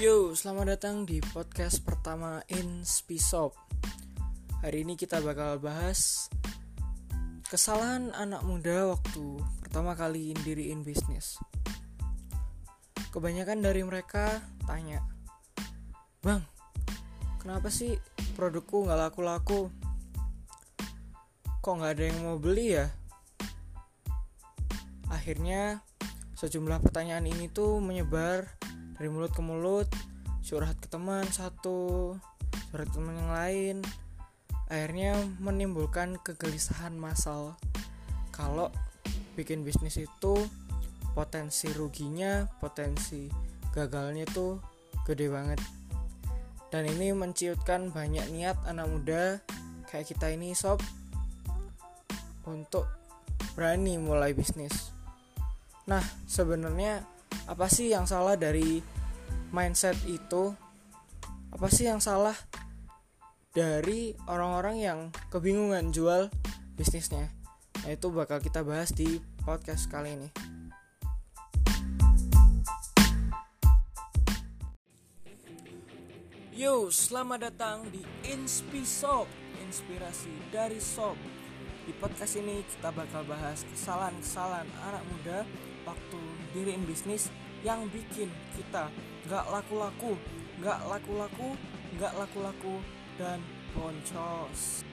Yo, selamat datang di podcast pertama Inspisop. Hari ini kita bakal bahas kesalahan anak muda waktu pertama kali diriin bisnis. Kebanyakan dari mereka tanya, Bang, kenapa sih produkku nggak laku-laku? Kok nggak ada yang mau beli ya? Akhirnya, sejumlah pertanyaan ini tuh menyebar dari mulut ke mulut curhat ke teman satu curhat ke teman yang lain. Akhirnya menimbulkan kegelisahan masal kalau bikin bisnis itu potensi ruginya potensi gagalnya tuh gede banget. Dan ini menciutkan banyak niat anak muda kayak kita ini sob untuk berani mulai bisnis. Nah sebenarnya apa sih yang salah dari mindset itu? Apa sih yang salah dari orang-orang yang kebingungan jual bisnisnya? Nah itu bakal kita bahas di podcast kali ini. Yo, selamat datang di Inspi Shop, inspirasi dari shop. Di podcast ini kita bakal bahas kesalahan-kesalahan anak muda waktu diriin bisnis yang bikin kita gak laku-laku, gak laku-laku, gak laku-laku dan boncos.